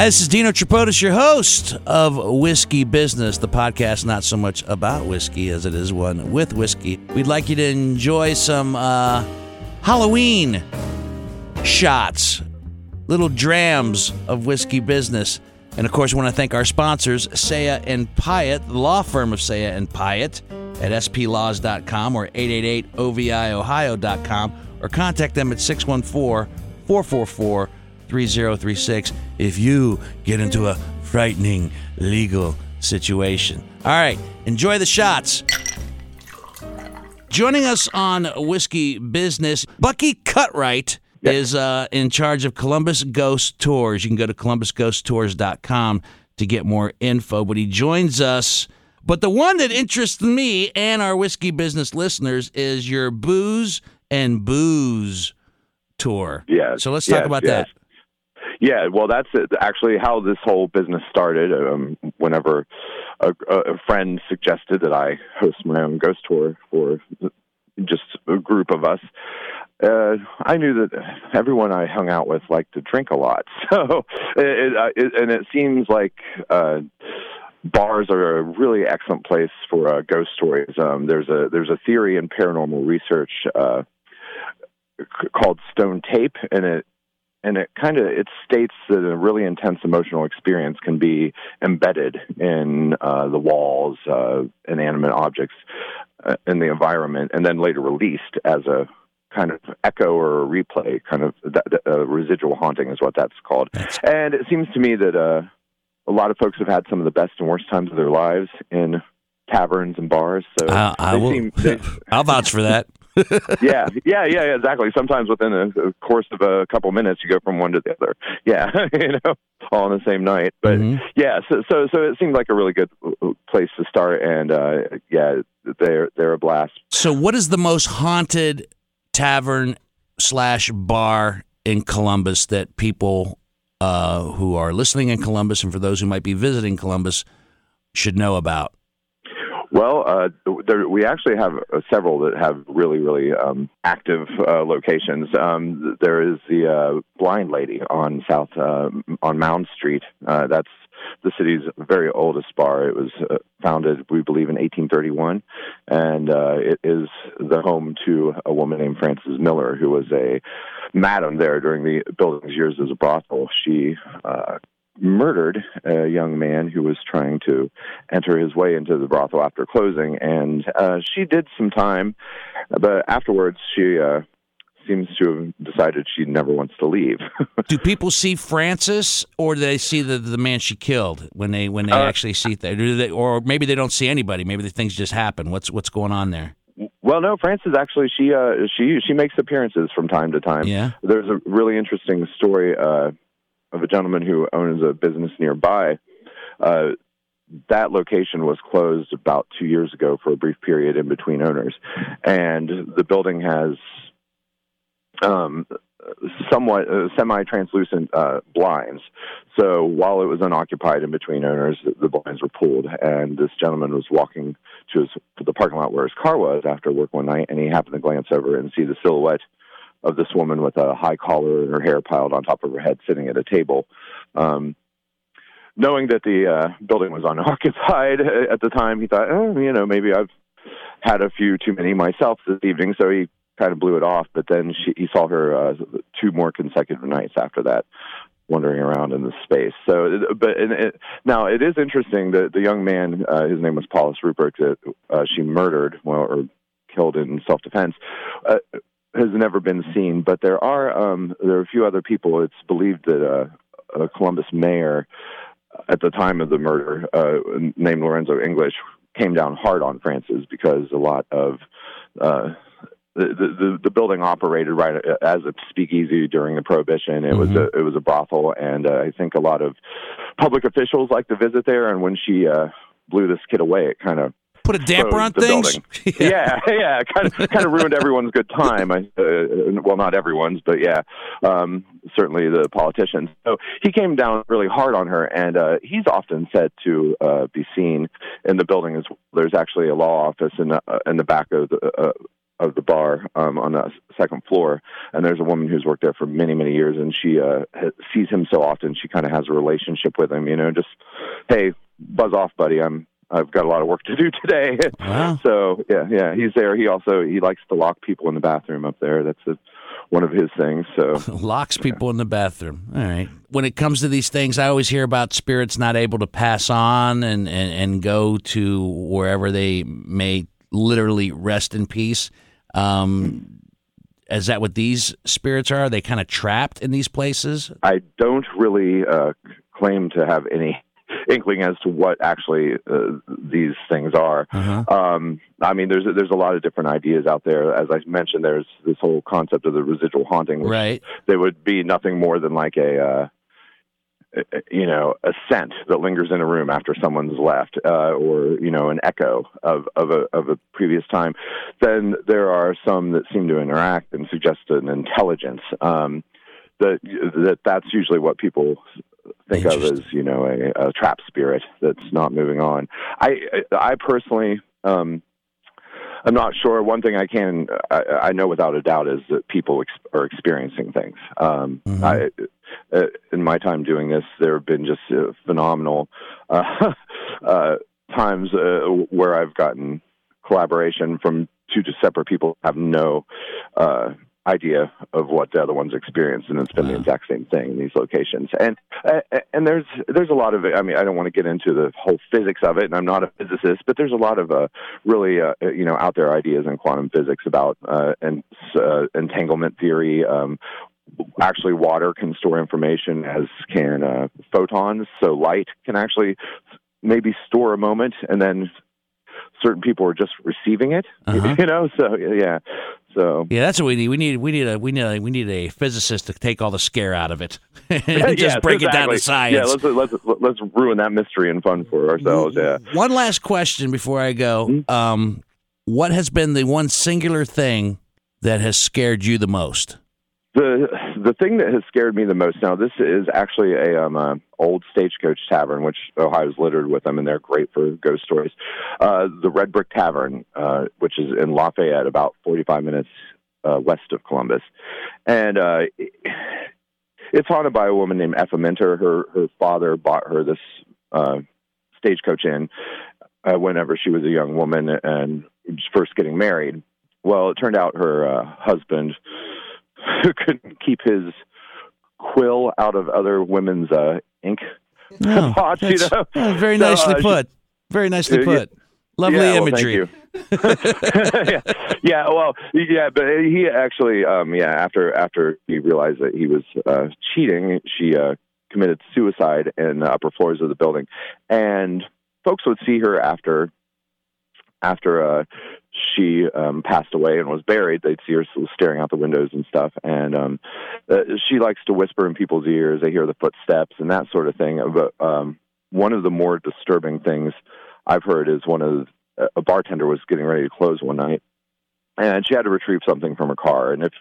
Hi, this is Dino Tripodis, your host of Whiskey Business, the podcast not so much about whiskey as it is one with whiskey. We'd like you to enjoy some uh, Halloween shots, little drams of whiskey business. And of course, we want to thank our sponsors, Saia and Piatt, the law firm of Saia and Piatt at splaws.com or 888-OVI-Ohio.com or contact them at 614-444 3036 if you get into a frightening legal situation. All right, enjoy the shots. Joining us on Whiskey Business, Bucky Cutright is uh, in charge of Columbus Ghost Tours. You can go to columbusghosttours.com to get more info, but he joins us. But the one that interests me and our Whiskey Business listeners is your Booze and Booze tour. Yeah. So let's talk yes, about yes. that. Yeah, well, that's actually how this whole business started. Um, whenever a, a friend suggested that I host my own ghost tour for just a group of us, uh, I knew that everyone I hung out with liked to drink a lot. So, it, it, it, and it seems like uh, bars are a really excellent place for uh, ghost stories. Um, there's a there's a theory in paranormal research uh, called stone tape, and it and it kind of it states that a really intense emotional experience can be embedded in uh, the walls, uh, inanimate objects uh, in the environment, and then later released as a kind of echo or a replay, kind of that, uh, residual haunting is what that's called. And it seems to me that uh, a lot of folks have had some of the best and worst times of their lives in taverns and bars. So I, I will. seem, they, I'll vouch for that. yeah, yeah, yeah, yeah, exactly. Sometimes within a, a course of a couple minutes, you go from one to the other. Yeah, you know, all in the same night. But Mhm. yeah, so so so it seemed like a really good uh, place to start, and uh, yeah, they're they're a blast. So, what is the most haunted tavern slash bar in Columbus that people uh, who are listening in Columbus and for those who might be visiting Columbus should know about? Well, uh, there, we actually have uh, several that have really, really um, active uh, locations. Um, there is the uh, Blind Lady on South uh, on Mound Street. Uh, that's the city's very oldest bar. It was founded, we believe, in 1831, and it is the home to a woman named Frances Miller, who was a madam there during the building's years as a brothel. She murdered a young man who was trying to enter his way into the brothel after closing, and uh, she did some time, but afterwards she uh, seems to have decided she never wants to leave. Do people see Frances, or do they see the the man she killed when they when they Uh, actually see that, they, or maybe they don't see anybody? Maybe the things just happen. What's what's going on there? well, no, Frances actually she uh, she she makes appearances from time to time. Yeah. There's a really interesting story uh, of a gentleman who owns a business nearby. Uh, that location was closed about two years ago for a brief period in between owners, and the building has um, somewhat uh, semi-translucent uh, blinds. So while it was unoccupied in between owners, the, blinds were pulled, and this gentleman was walking to, his, to the parking lot where his car was after work one night, and he happened to glance over and see the silhouette of this woman with a high collar and her hair piled on top of her head, sitting at a table. Um, knowing that the uh, building was unoccupied at the time, he thought, oh, you know, maybe I've had a few too many myself this evening, so he kind of blew it off. But then she, he saw her uh, two more consecutive nights after that, wandering around in the space. So, but it, now it is interesting that the young man, uh, his name was Paulus Rupert, that uh, she murdered, well, or killed in self-defense. Uh, has never been seen, but there are um, there are a few other people. It's believed that uh, a Columbus mayor at the time of the murder, uh, named Lorenzo English, came down hard on Frances because a lot of uh, the, the the building operated right as a speakeasy during the prohibition. It was a it was a brothel, and uh, I think a lot of public officials like to visit there. And when she uh, blew this kid away, it kind of Put a damper on things. building. yeah, yeah, kind of kind of ruined everyone's good time. I, uh, well, not everyone's, but yeah, um, certainly the politicians. So he came down really hard on her, and uh, he's often said to uh, be seen in the building as well. There's actually a law office in the, uh, in the back of the. Uh, of the bar um, on the second floor, and there's a woman who's worked there for many many years, and she uh, sees him so often, she kind of has a relationship with him. You know, just hey, buzz off, buddy. I'm I've got a lot of work to do today. Wow. so yeah, yeah, he's there. He also he likes to lock people in the bathroom up there. That's a, one of his things. So locks people in the bathroom. All right. When it comes to these things, I always hear about spirits not able to pass on and and, and go to wherever they may literally rest in peace. Um, is that what these spirits are? Are they kind of trapped in these places? I don't really uh, claim to have any inkling as to what actually uh, these things are. Uh-huh. Um, I mean, there's there's a lot of different ideas out there. As I mentioned, there's this whole concept of the residual haunting, which Right. they would be nothing more than like a. Uh, you know, a scent that lingers in a room after someone's left, uh, or you know, an echo of of a of a previous time. Then there are some that seem to interact and suggest an intelligence. Um, that that that's usually what people think of as you know a, a trap spirit that's not moving on. I I personally. Um, I'm not sure. One thing I can I, I know without a doubt is that people ex- are experiencing things. Um, Mhm. I, uh, in my time doing this, there have been just uh, phenomenal uh, uh, times uh, where I've gotten collaboration from two to separate people have no uh, idea of what the other one's experienced, and it's been the exact same thing in these locations. And uh, and there's there's a lot of I mean I don't want to get into the whole physics of it, and I'm not a physicist, but there's a lot of uh, really uh, you know out there ideas in quantum physics about uh, and uh, entanglement theory. Um, actually, water can store information as can uh, photons, so light can actually maybe store a moment, and then certain people are just receiving it. Uh-huh. You know, so yeah, so Yeah, that's what we need. We need we need a we need a we need a physicist to take all the scare out of it and just break it down to science. Yeah, let's let's let's ruin that mystery and fun for ourselves. Yeah. One last question before I go. Hmm? Um, what has been the one singular thing that has scared you the most? The the thing that has scared me the most now this is actually a um uh, old stagecoach tavern which Ohio's littered with them and they're great for ghost stories. Uh, the Red Brick Tavern, uh, which is in Lafayette, about forty five minutes uh, west of Columbus, and uh, it's haunted by a woman named Effa Minter. Her her father bought her this uh, stagecoach inn uh, whenever she was a young woman and first getting married. Well, it turned out her uh, husband couldn't keep his quill out of other women's uh, ink Oh, pots. You know, oh, very So, nicely uh, put. Very nicely Uh, yeah. put. Lovely yeah, well, imagery. you. yeah, yeah, well, yeah, but he actually, um, yeah, after after he realized that he was uh, cheating, she uh, committed suicide in the upper floors of the building, and folks would see her after after uh, she um, passed away and was buried. They'd see her staring out the windows and stuff, and um, uh, she likes to whisper in people's ears. They hear the footsteps and that sort of thing. But um, one of the more disturbing things I've heard is one of a bartender was getting ready to close one night, and she had to retrieve something from her car. And if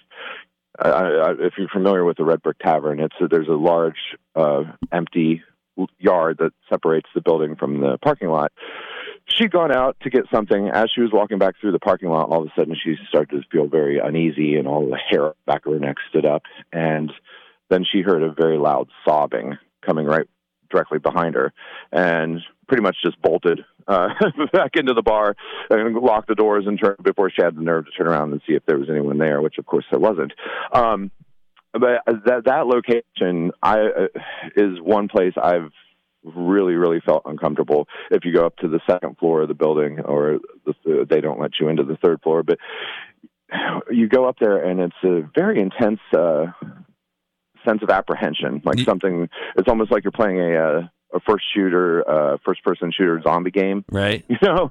I, I, if you're familiar with the Red Brick Tavern, it's there's a large uh, empty yard that separates the building from the parking lot. She'd gone out to get something. As she was walking back through the parking lot, all of a sudden she started to feel very uneasy, and all the hair back of her neck stood up. And then she heard a very loud sobbing coming right directly behind her, and pretty much just bolted uh, back into the bar and locked the doors and turned before she had the nerve to turn around and see if there was anyone there, which of course there wasn't. Um, but that that location I uh, is one place I've really really felt uncomfortable. If you go up to the second floor of the building, or the, they don't let you into the third floor, but you go up there and it's a very intense uh, sense of apprehension, like something. It's almost like you're playing a. Uh, a first shooter, uh, first person shooter zombie game, Right. you know,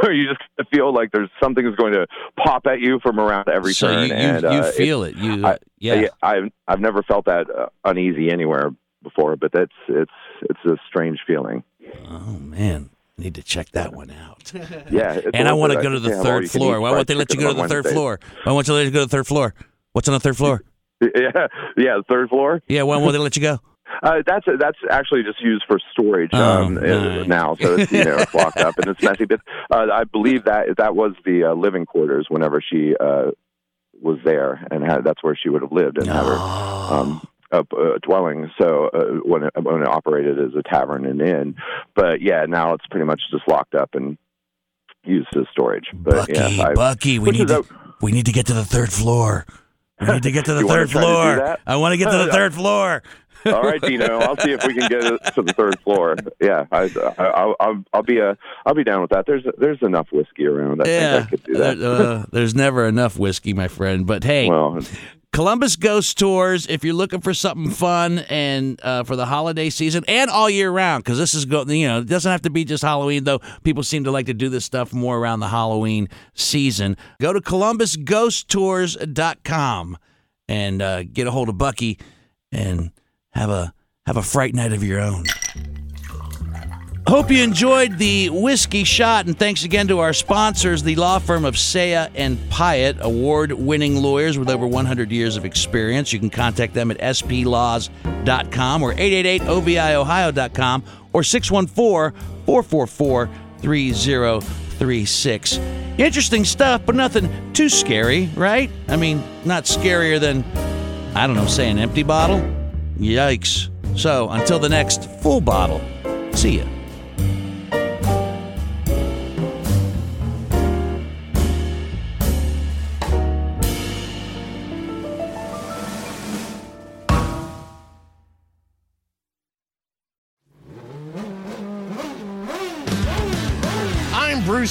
where you just feel like there's something is going to pop at you from around every so turn. you, you, and you uh, feel it. You I- yeah. I've I've never felt that uh, uneasy anywhere before, but that's it's it's a strange feeling. Oh man, need to check that one out. Yeah, and I want to go to the third floor. Why won't they let you go to the third floor? Why won't they let you go to the third floor? What's on the third floor? Yeah, yeah, the third floor. Yeah, why won't they let you go? Uh, that's that's actually just used for storage Oh, um, right. now, so it's you know it's locked up and it's messy. But uh, I believe that that was the uh, living quarters whenever she uh, was there, and had, that's where she would have lived and had her Oh. um, up, uh, dwelling. So uh, when it, when it operated as a tavern and inn, but yeah, now it's pretty much just locked up and used as storage. But Bucky, yeah, I, Bucky, we need to, a- we need to get to the third floor. We need to get to the third to floor. I want to get to the third floor. All right, Dino. I'll see if we can get it to the third floor. Yeah, I, I, I'll, I'll, I'll be a, I'll be down with that. There's, there's enough whiskey around. I yeah, think I could do that. Uh, there's never enough whiskey, my friend. But hey, well, Columbus Ghost Tours. If you're looking for something fun and uh, for the holiday season and all year round, because this is go, you know, it doesn't have to be just Halloween. Though people seem to like to do this stuff more around the Halloween season. Go to ColumbusGhostTours.com and uh, get a hold of Bucky and have a have a fright night of your own. Hope you enjoyed the whiskey shot, and thanks again to our sponsors, the law firm of Saia and Piatt, award-winning lawyers with over 100 years of experience. You can contact them at splaws.com or 888-OVIOhio.com or 614-444-3036. Interesting stuff, but nothing too scary, right? I mean, not scarier than, I don't know, say an empty bottle? Yikes. So, until the next full bottle, see ya.